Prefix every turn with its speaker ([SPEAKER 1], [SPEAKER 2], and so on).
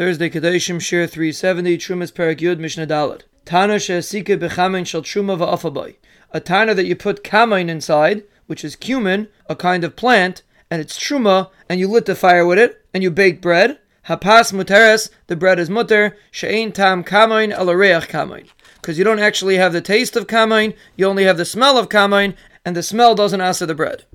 [SPEAKER 1] Thursday Kadeshim Shir 370 Trumas Perek Yud Mishnah Dalet. Tana she'asike bechamin shal truma va'afabai. A tana that you put kamain inside, which is cumin, a kind of plant, and it's truma, and you lit the fire with it, and you bake bread. Hapas muteres, the bread is mutter. She'ain tam kamain alareach kamain. Because you don't actually have the taste of kamain, you only have the smell of kamain, and the smell doesn't answer the bread.